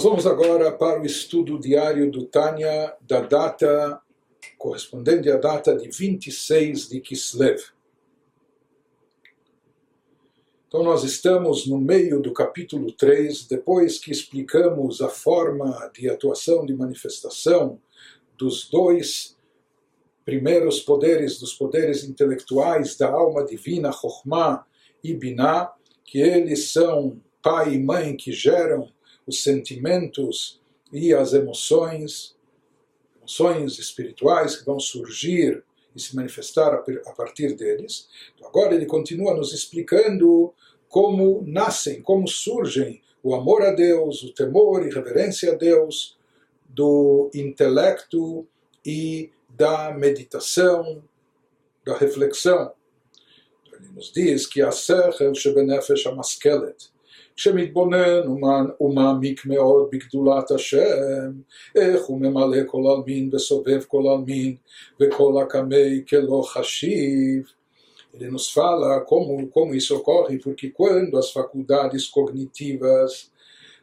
Nós vamos agora para o estudo diário do Tânia, da data correspondente à data de 26 de Kislev. Então, nós estamos no meio do capítulo 3, depois que explicamos a forma de atuação, de manifestação dos dois primeiros poderes, dos poderes intelectuais da alma divina, Chokhmah e Binah, que eles são pai e mãe que geram os sentimentos e as emoções, emoções espirituais que vão surgir e se manifestar a partir deles. Então, agora ele continua nos explicando como nascem, como surgem o amor a Deus, o temor e reverência a Deus, do intelecto e da meditação, da reflexão. Ele nos diz que a sechel shebenefesh amaskelet, שמתבונן ומעמיק מאוד בגדולת השם, איך הוא ממלא כל עלמין וסובב כל עלמין, וכל הקמי כלא חשיב. Ele nos fala como, como isso ocorre, porque quando as faculdades cognitivas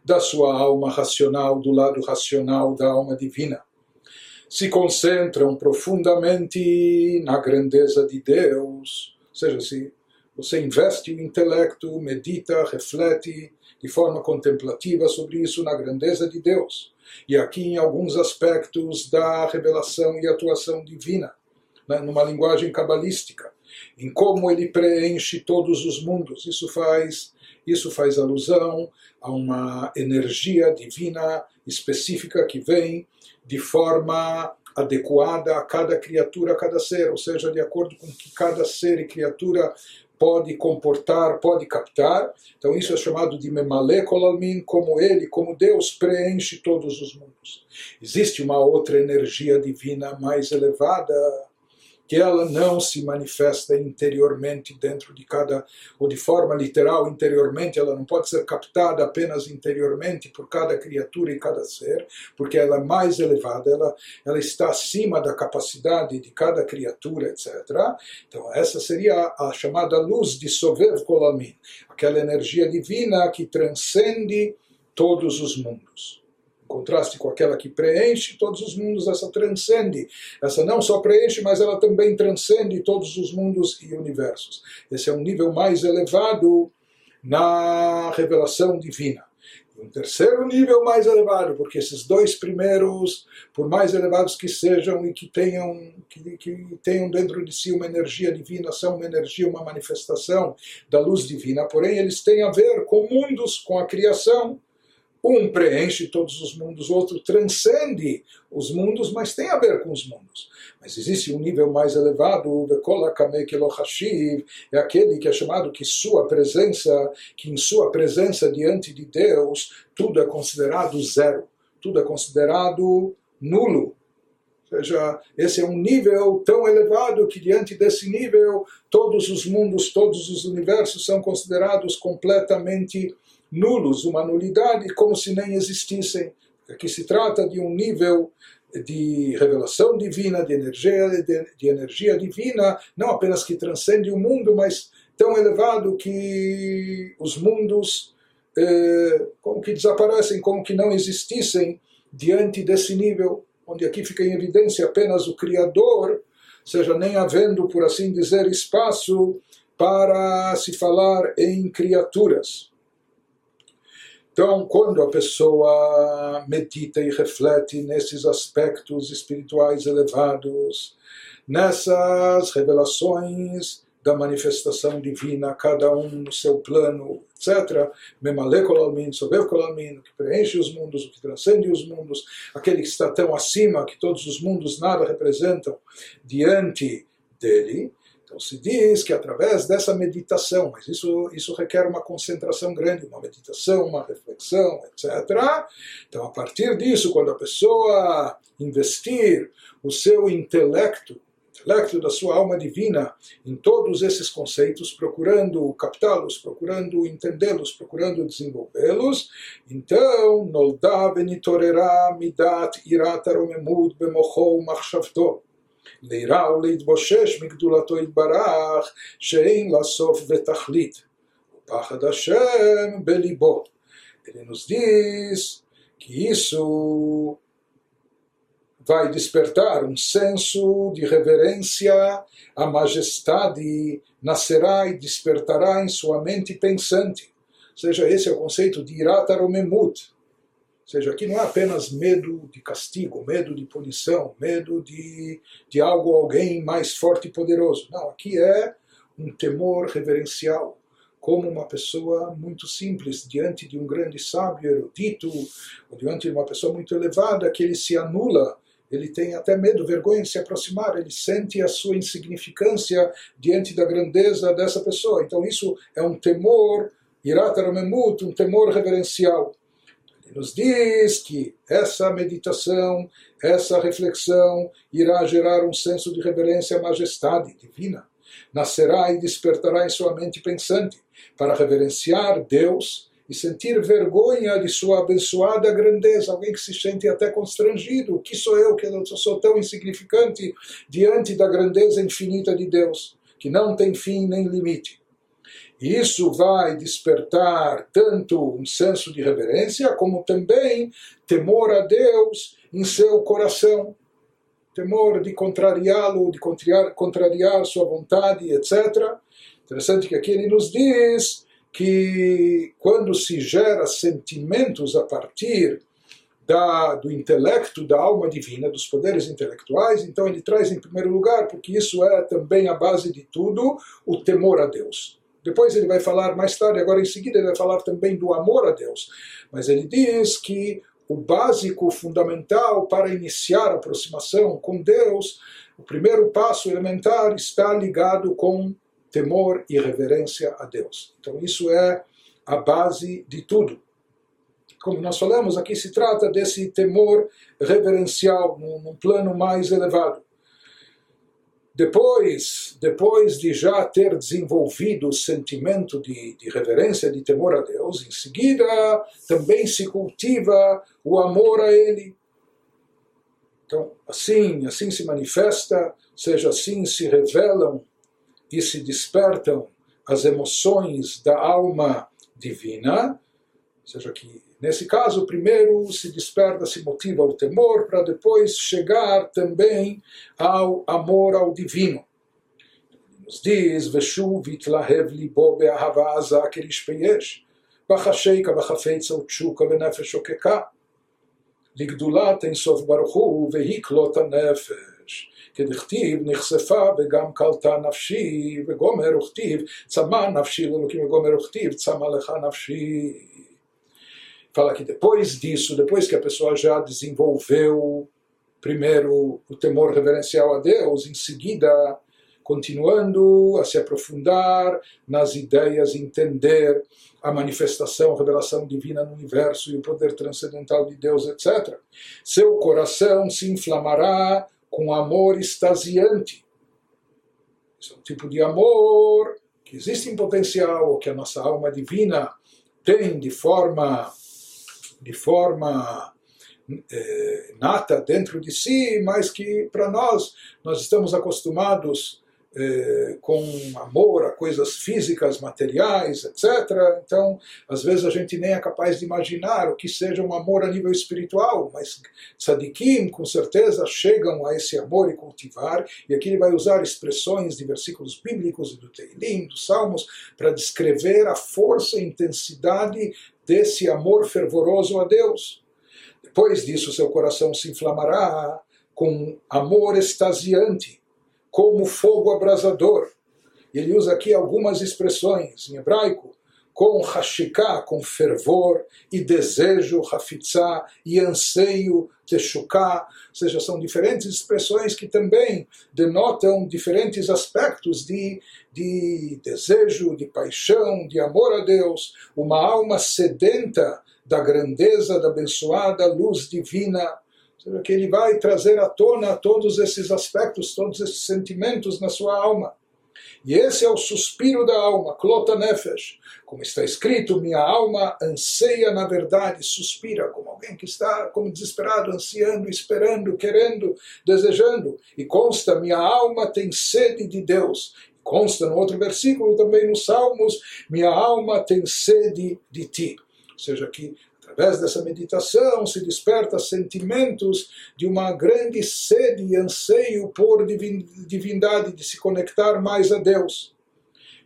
da sua alma racional, do lado racional da alma divina, se concentram profundamente na grandeza de Deus, ou seja, se você investe o intelecto, medita, reflete de forma contemplativa sobre isso na grandeza de Deus. E aqui em alguns aspectos da revelação e atuação divina, né, numa linguagem cabalística, em como ele preenche todos os mundos. Isso faz, isso faz alusão a uma energia divina específica que vem de forma adequada a cada criatura, a cada ser, ou seja, de acordo com que cada ser e criatura pode comportar, pode captar. Então isso é chamado de Memale Kolalmin, como ele, como Deus preenche todos os mundos. Existe uma outra energia divina mais elevada, que ela não se manifesta interiormente dentro de cada, ou de forma literal interiormente, ela não pode ser captada apenas interiormente por cada criatura e cada ser, porque ela é mais elevada, ela, ela está acima da capacidade de cada criatura, etc. Então, essa seria a chamada luz de Sovev Kolamin, aquela energia divina que transcende todos os mundos contraste com aquela que preenche todos os mundos, essa transcende. Essa não só preenche, mas ela também transcende todos os mundos e universos. Esse é um nível mais elevado na revelação divina. Um terceiro nível mais elevado, porque esses dois primeiros, por mais elevados que sejam e que tenham, que, que tenham dentro de si uma energia divina, são uma energia, uma manifestação da luz divina, porém eles têm a ver com mundos, com a criação, um preenche todos os mundos, o outro transcende os mundos, mas tem a ver com os mundos. Mas existe um nível mais elevado, o é aquele que é chamado que sua presença, que em sua presença diante de Deus, tudo é considerado zero, tudo é considerado nulo. Ou seja, esse é um nível tão elevado que diante desse nível todos os mundos, todos os universos são considerados completamente nulos, uma nulidade, como se nem existissem. Aqui se trata de um nível de revelação divina, de energia, de, de, energia divina, não apenas que transcende o mundo, mas tão elevado que os mundos eh, como que desaparecem, como que não existissem diante desse nível, onde aqui fica em evidência apenas o Criador, seja nem havendo, por assim dizer, espaço para se falar em criaturas. Então, quando a pessoa medita e reflete nesses aspectos espirituais elevados, nessas revelações da manifestação divina, cada um no seu plano, etc. Memale Kolalmin, Sobev Kolalmin, que preenche os mundos, o que transcende os mundos, aquele que está tão acima que todos os mundos nada representam diante dele. Então se diz que através dessa meditação, mas isso, isso requer uma concentração grande, uma meditação, uma reflexão, etc. Então a partir disso, quando a pessoa investir o seu intelecto, intelecto da sua alma divina em todos esses conceitos, procurando captá-los, procurando entendê-los, procurando desenvolvê-los, então, nolda benitorera midat irat aromemut bemocho machshavto. ליראה ולהתבושש מגדולתו יתברך, שאין לה סוף ותכלית. ופחד השם בליבו. Ele nos diz que isso vai despertar um senso de reverência à majestade, nascerá e despertará em sua mente pensante. Ou seja, esse é o conceito de irataromemut. ou seja, aqui não é apenas medo de castigo, medo de punição, medo de, de algo, alguém mais forte e poderoso. Não, aqui é um temor reverencial, como uma pessoa muito simples diante de um grande sábio erudito, ou diante de uma pessoa muito elevada, que ele se anula, ele tem até medo, vergonha de se aproximar, ele sente a sua insignificância diante da grandeza dessa pessoa. Então isso é um temor, irataramemut, um temor reverencial. Nos diz que essa meditação, essa reflexão irá gerar um senso de reverência à majestade divina nascerá e despertará em sua mente pensante, para reverenciar Deus e sentir vergonha de sua abençoada grandeza, alguém que se sente até constrangido. Que sou eu que eu sou tão insignificante diante da grandeza infinita de Deus, que não tem fim nem limite. Isso vai despertar tanto um senso de reverência, como também temor a Deus em seu coração temor de contrariá-lo, de contrariar, contrariar sua vontade, etc. Interessante que aqui ele nos diz que quando se gera sentimentos a partir da, do intelecto, da alma divina, dos poderes intelectuais, então ele traz em primeiro lugar, porque isso é também a base de tudo, o temor a Deus. Depois ele vai falar mais tarde, agora em seguida ele vai falar também do amor a Deus. Mas ele diz que o básico, fundamental para iniciar a aproximação com Deus, o primeiro passo elementar está ligado com temor e reverência a Deus. Então, isso é a base de tudo. Como nós falamos, aqui se trata desse temor reverencial, num, plano mais elevado. Depois, depois de já ter desenvolvido o sentimento de, de reverência, de temor a Deus, em seguida também se cultiva o amor a Ele. Então, assim, assim se manifesta, seja assim se revelam e se despertam as emoções da alma divina, seja que Nesse caso, primeiro se desperta, se motiva o temor, para depois chegar também ao amor ao divino. Nos diz, ושוב יתלהב ליבו באהבה עזה כרשפייש, בחשיקה בחפצה ותשוקה ונפש שוקקה. לגדולת אינסוף ברוך הוא, והיא כלות הנפש. כדכתיב נחשפה וגם קלטה נפשי, וגומר וכתיב צמא נפשי לאלוקים וגומר וכתיב צמא לך נפשי fala que depois disso, depois que a pessoa já desenvolveu primeiro o temor reverencial a Deus, em seguida continuando a se aprofundar nas ideias, entender a manifestação, a revelação divina no universo e o poder transcendental de Deus, etc. Seu coração se inflamará com amor extasiante. Esse é um tipo de amor que existe em potencial, que a nossa alma divina tem de forma de forma é, nata dentro de si, mas que para nós, nós estamos acostumados é, com amor a coisas físicas, materiais, etc. Então, às vezes a gente nem é capaz de imaginar o que seja um amor a nível espiritual, mas tzadikim, com certeza, chegam a esse amor e cultivar, e aqui ele vai usar expressões de versículos bíblicos e do Teilim, dos Salmos, para descrever a força e intensidade desse amor fervoroso a Deus. Depois disso, seu coração se inflamará com amor extasiante, como fogo abrasador. Ele usa aqui algumas expressões em hebraico, com hashiká, com fervor e desejo, hafitzá, e anseio, teshuká, ou seja, são diferentes expressões que também denotam diferentes aspectos de, de desejo, de paixão, de amor a Deus, uma alma sedenta da grandeza da abençoada luz divina, que ele vai trazer à tona todos esses aspectos, todos esses sentimentos na sua alma. E esse é o suspiro da alma, Klota Nefesh. Como está escrito, minha alma anseia na verdade, suspira, como alguém que está como desesperado, ansiando, esperando, querendo, desejando. E consta, minha alma tem sede de Deus. Consta no outro versículo também nos Salmos, minha alma tem sede de ti. Ou seja, que através dessa meditação se desperta sentimentos de uma grande sede e anseio por divindade, de se conectar mais a Deus.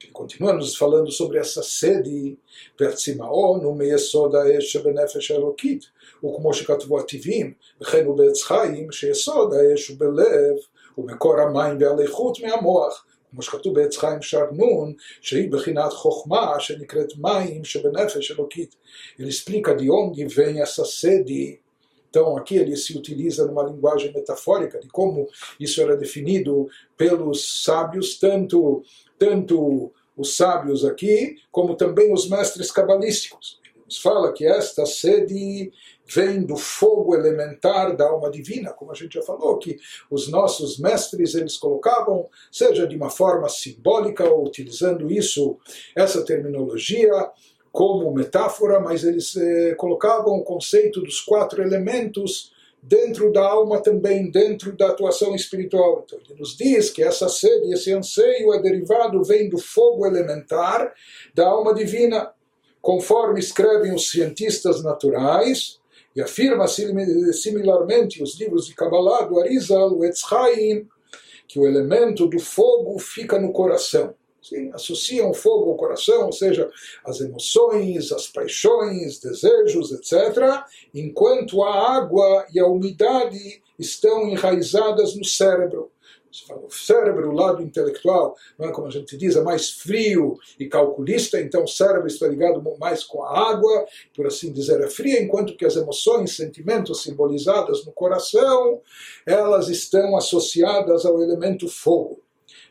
Ele continua nos falando sobre essa sede, והצימאו נו מיסוד האש שבנפש האלוקית, וכמו שכתבו הטבעים, וכן הוא בעץ חיים, שיסוד האש הוא בלב, ומקור המים והאיכות מהמוח, כמו שכתוב בעץ חיים שרנון, שהיא בחינת חוכמה שנקראת מים שבנפש אלוקית. Ele explica de onde vem essa sede. Então, aqui ele se utiliza numa linguagem metafórica de como isso era definido pelos sábios, tanto, tanto os sábios aqui, como também os mestres cabalísticos. Ele nos fala que esta sede vem do fogo elementar da alma divina, como a gente já falou, que os nossos mestres eles colocavam, seja de uma forma simbólica ou utilizando isso, essa terminologia, como metáfora, mas eles eh, colocavam o conceito dos quatro elementos dentro da alma também, dentro da atuação espiritual. Então ele nos diz que essa sede, esse anseio é derivado, vem do fogo elementar da alma divina, conforme escrevem os cientistas naturais, e afirma similarmente os livros de Kabbalah do Arizal, o Etz Chaim, que o elemento do fogo fica no coração. Sim, associam fogo ao coração, ou seja, as emoções, as paixões, desejos, etc., enquanto a água e a umidade estão enraizadas no cérebro. O cérebro, o lado intelectual, não é como a gente diz, é mais frio e calculista, então o cérebro está ligado mais com a água, por assim dizer, é fria, enquanto que as emoções, sentimentos simbolizadas no coração, elas estão associadas ao elemento fogo.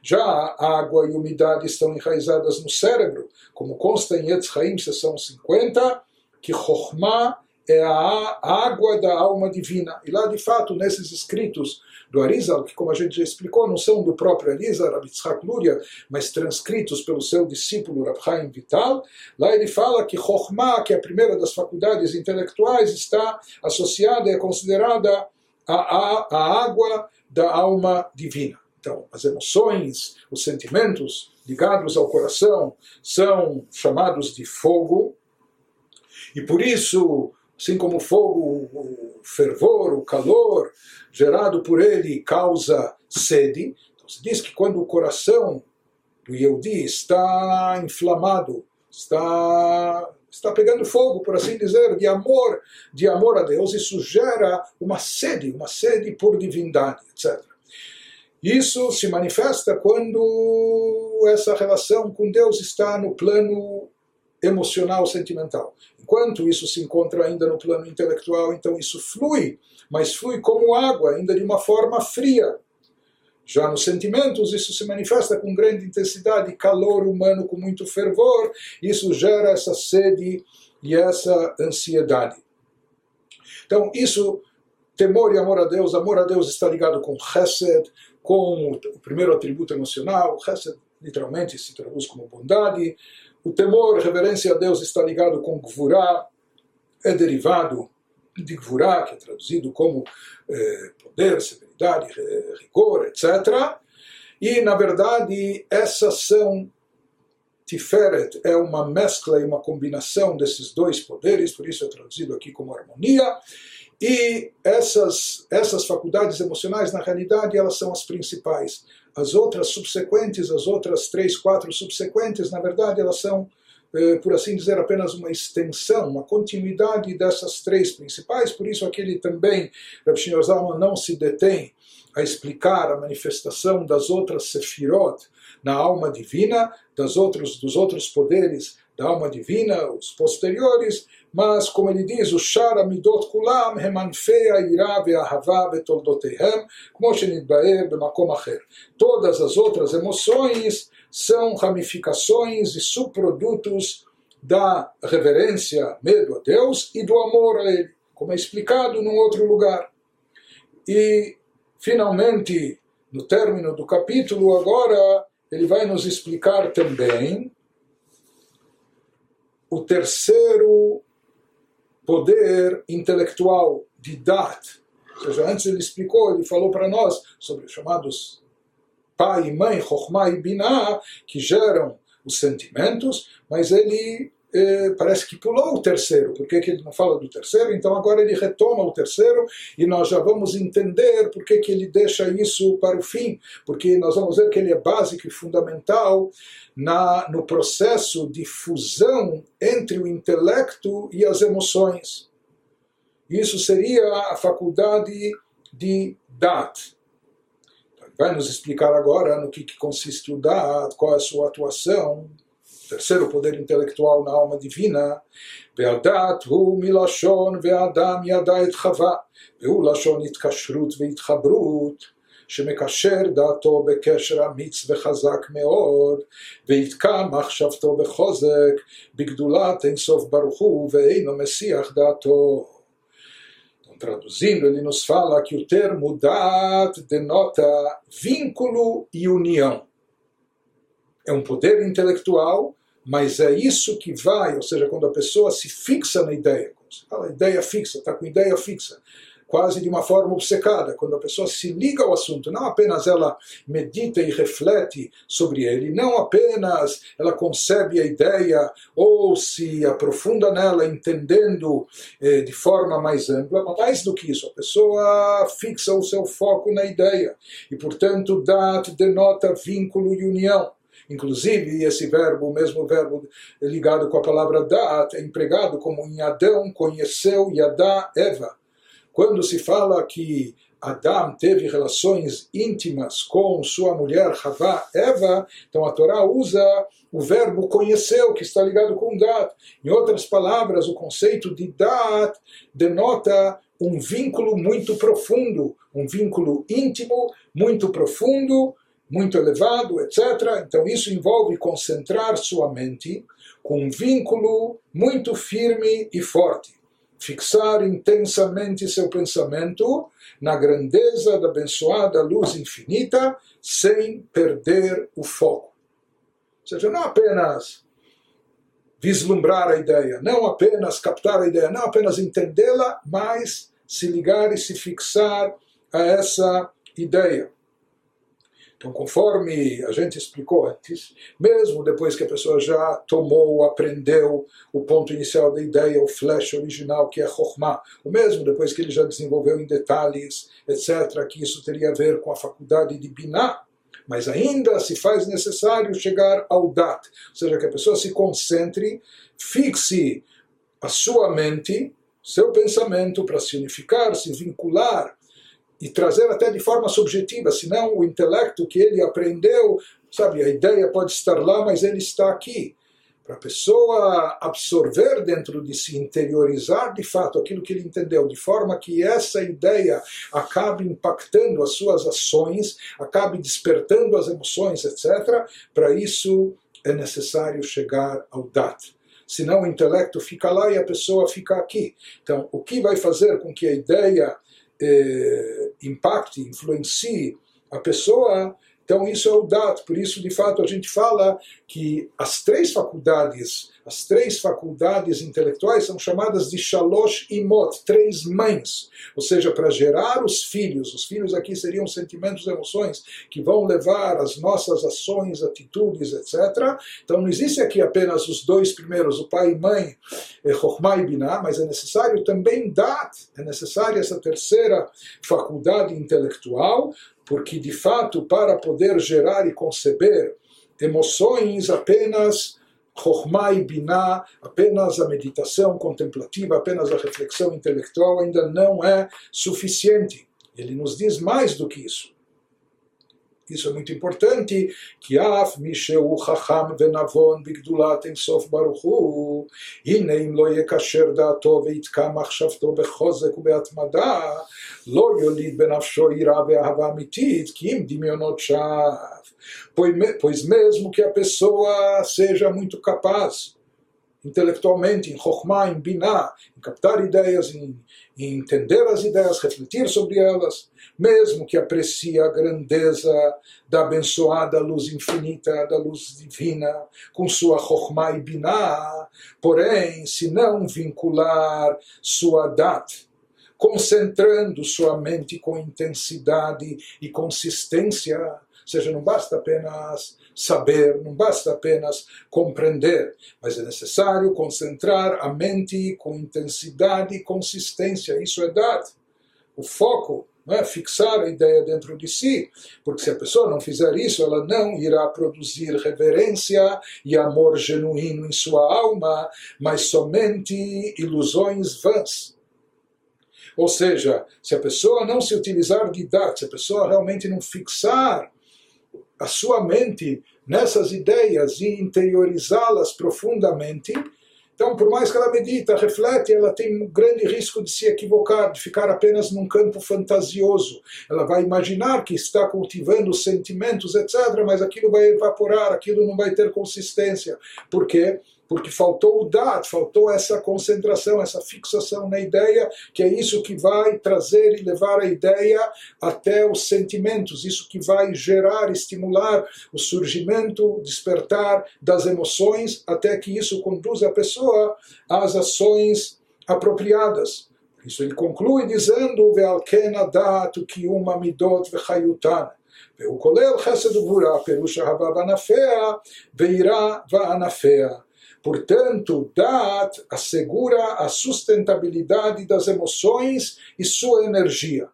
Já a água e a umidade estão enraizadas no cérebro, como consta em Etz Haim, sessão 50, que Chokhmah é a água da alma divina. E lá, de fato, nesses escritos do Arizal, que como a gente já explicou, não são do próprio Arizal, Rabi Tzchak Luria, mas transcritos pelo seu discípulo Rab Chaim Vital, lá ele fala que Chokhmah, que é a primeira das faculdades intelectuais, está associada e é considerada a, a, a água da alma divina. Então, as emoções, os sentimentos ligados ao coração são chamados de fogo, e por isso Assim como o fogo, o fervor, o calor gerado por ele causa sede. Então se diz que quando o coração do Yehudi está inflamado, está está pegando fogo, por assim dizer, de amor, de amor a Deus, isso gera uma sede, uma sede por divindade, etc. Isso se manifesta quando essa relação com Deus está no plano emocional, sentimental. Enquanto isso se encontra ainda no plano intelectual, então isso flui, mas flui como água, ainda de uma forma fria. Já nos sentimentos, isso se manifesta com grande intensidade, calor humano com muito fervor, isso gera essa sede e essa ansiedade. Então, isso, temor e amor a Deus, amor a Deus está ligado com Chesed, com o primeiro atributo emocional, Chesed literalmente se traduz como bondade, o temor, reverência a Deus está ligado com Gvurá, é derivado de Gvurá, que é traduzido como eh, poder, severidade, rigor, etc. E, na verdade, essas são Tiferet é uma mescla e uma combinação desses dois poderes, por isso é traduzido aqui como harmonia. E essas, essas faculdades emocionais, na realidade, elas são as principais. As outras subsequentes, as outras três, quatro subsequentes, na verdade, elas são, eh, por assim dizer, apenas uma extensão, uma continuidade dessas três principais. Por isso, aquele também, Rav Zalman não se detém a explicar a manifestação das outras sefirot na alma divina, das outros, dos outros poderes da alma divina, os posteriores, mas, como ele diz, o Shara Midot Kulam Hemanfei Aira Ve'ahava Betoldotehem, como Shenidbaer Bemakom. Todas as outras emoções são ramificações e subprodutos da reverência, medo a Deus e do amor a Ele, como é explicado num outro lugar. E, finalmente, no término do capítulo, agora, ele vai nos explicar também o terceiro poder intelectual de Dat. Ou seja, antes ele explicou, ele falou para nós sobre os chamados pai e mãe, Chokhmah e Binah, que geram os sentimentos, mas ele eh, parece que pulou o terceiro. Por que, que ele não fala do terceiro? Então agora ele retoma o terceiro e nós já vamos entender por que, que ele deixa isso para o fim. Porque nós vamos ver que ele é básico e fundamental na, no processo de fusão entre o intelecto e as emoções. Isso seria a faculdade de Dat. Vai nos explicar agora no que, que consiste o Dat, qual é a sua atuação, terceiro poder intelectual na alma divina, והדת הוא מלשון והאדם ידע את חווה, והוא לשון התקשרות והתחברות, שמקשר דעתו בקשר אמיץ וחזק מאוד, ויתקע מחשבתו בחוזק, בגדולת אינסוף ברוך הוא, ואינו מסיח דעתו. Traduzindo, ele nos fala que o termo dat denota vínculo e união. É um poder intelectual mas é isso que vai, ou seja, quando a pessoa se fixa na ideia, a ideia fixa, está com ideia fixa, quase de uma forma obcecada, quando a pessoa se liga ao assunto, não apenas ela medita e reflete sobre ele, não apenas ela concebe a ideia ou se aprofunda nela entendendo eh, de forma mais ampla, mas mais do que isso, a pessoa fixa o seu foco na ideia e, portanto, dat denota vínculo e união. Inclusive, esse verbo, o mesmo verbo ligado com a palavra dat, é empregado como em Adão conheceu Yadá Eva. Quando se fala que Adão teve relações íntimas com sua mulher Havá, Eva, então a Torá usa o verbo conheceu, que está ligado com dat. Em outras palavras, o conceito de dat denota um vínculo muito profundo, um vínculo íntimo, muito profundo, muito elevado, etc. Então isso envolve concentrar sua mente com um vínculo muito firme e forte. Fixar intensamente seu pensamento na grandeza da abençoada luz infinita, sem perder o foco. Ou seja, não apenas vislumbrar a ideia, não apenas captar a ideia, não apenas entendê-la, mas se ligar e se fixar a essa ideia. Então, conforme a gente explicou antes, mesmo depois que a pessoa já tomou, aprendeu o ponto inicial da ideia, o flash original, que é Chokhmah, o mesmo depois que ele já desenvolveu em detalhes, etc., que isso teria a ver com a faculdade de Binah, mas ainda se faz necessário chegar ao Dat, ou seja, que a pessoa se concentre, fixe a sua mente, seu pensamento para se unificar, se vincular e trazer até de forma subjetiva, senão o intelecto que ele aprendeu, sabe, a ideia pode estar lá, mas ele está aqui. Para a pessoa absorver dentro de si, interiorizar de fato aquilo que ele entendeu, de forma que essa ideia acabe impactando as suas ações, acabe despertando as emoções, etc. Para isso é necessário chegar ao dat senão o intelecto fica lá e a pessoa fica aqui. Então, o que vai fazer com que a ideia eh, impacte, influencie a pessoa, então isso é o dat. Por isso, de fato, a gente fala que as três faculdades, as três faculdades intelectuais são chamadas de shalosh imot, três mães. Ou seja, para gerar os filhos. Os filhos aqui seriam sentimentos e emoções que vão levar as nossas ações, atitudes, etc. Então não existe aqui apenas os dois primeiros, o pai e mãe, eh, Chokhmah e Binah, mas é necessário também dat, é necessária essa terceira faculdade intelectual, porque de fato, para poder gerar e conceber emoções apenas Chokhmah e Binah, apenas a meditação contemplativa, apenas a reflexão intelectual ainda não é suficiente. Ele nos diz mais do que isso isso é muito importante, que af misheu chacham venavon bigdulat ensof baruchu, hine lo yekasher da'ato ve'itka machshavto bechozek ubeatmada, lo yolid benafsho ira ve'ahava amitit, ki im dimionot shav. Pois mesmo que a pessoa seja muito capaz intelectualmente, em Chokhmah, em Binah, em captar ideias, em, em entender as ideias, refletir sobre elas, mesmo que aprecie a grandeza da abençoada luz infinita, da luz divina, com sua Chokhmah e Binah, porém, se não vincular sua dat, concentrando sua mente com intensidade e consistência, ou seja, não basta apenas saber, não basta apenas compreender, mas é necessário concentrar a mente com intensidade e consistência. Isso é dado. O foco é? fixar a ideia dentro de si, porque se a pessoa não fizer isso, ela não irá produzir reverência e amor genuíno em sua alma, mas somente ilusões vãs. Ou seja, se a pessoa não se utilizar de idade, se a pessoa realmente não fixar a sua mente nessas ideias e interiorizá-las profundamente, então, por mais que ela medita, reflete, ela tem um grande risco de se equivocar, de ficar apenas num campo fantasioso. Ela vai imaginar que está cultivando sentimentos, etc., mas aquilo vai evaporar, aquilo não vai ter consistência. Por quê? porque faltou o dat, faltou essa concentração, essa fixação na ideia, que é isso que vai trazer e levar a ideia até os sentimentos, isso que vai gerar, estimular o surgimento, o despertar das emoções, até que isso conduza a pessoa às ações apropriadas. Isso ele conclui dizendo: Ve'alken adat קיום המידות וחיותן. והוא כולל חסד וגבורה, פירוש אהבה וענפיה, ויראה וענפיה. Portanto, Dat assegura a sustentabilidade das emoções e sua energia.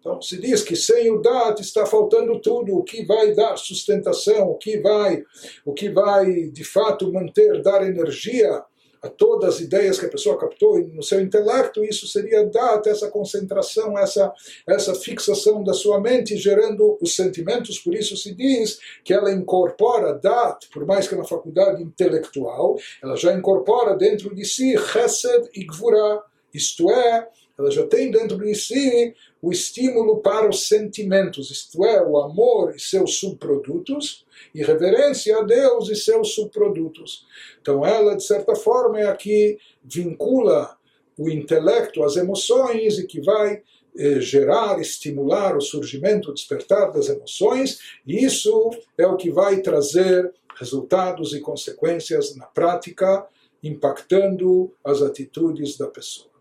Então, se diz que sem o Dat está faltando tudo, o que vai dar sustentação, o que vai, o que vai de fato manter, dar energia a todas as ideias que a pessoa captou no seu intelecto, isso seria data, essa concentração, essa, essa fixação da sua mente, gerando os sentimentos. Por isso se diz que ela incorpora dat, por mais que é uma faculdade intelectual, ela já incorpora dentro de si chesed e gvura, isto é, ela já tem dentro de si o estímulo para os sentimentos, isto é, o amor e seus subprodutos, e reverência a Deus e seus subprodutos. Então ela, de certa forma, é a que vincula o intelecto às emoções e que vai eh, gerar, estimular o surgimento, o despertar das emoções, e isso é o que vai trazer resultados e consequências na prática, impactando as atitudes da pessoa.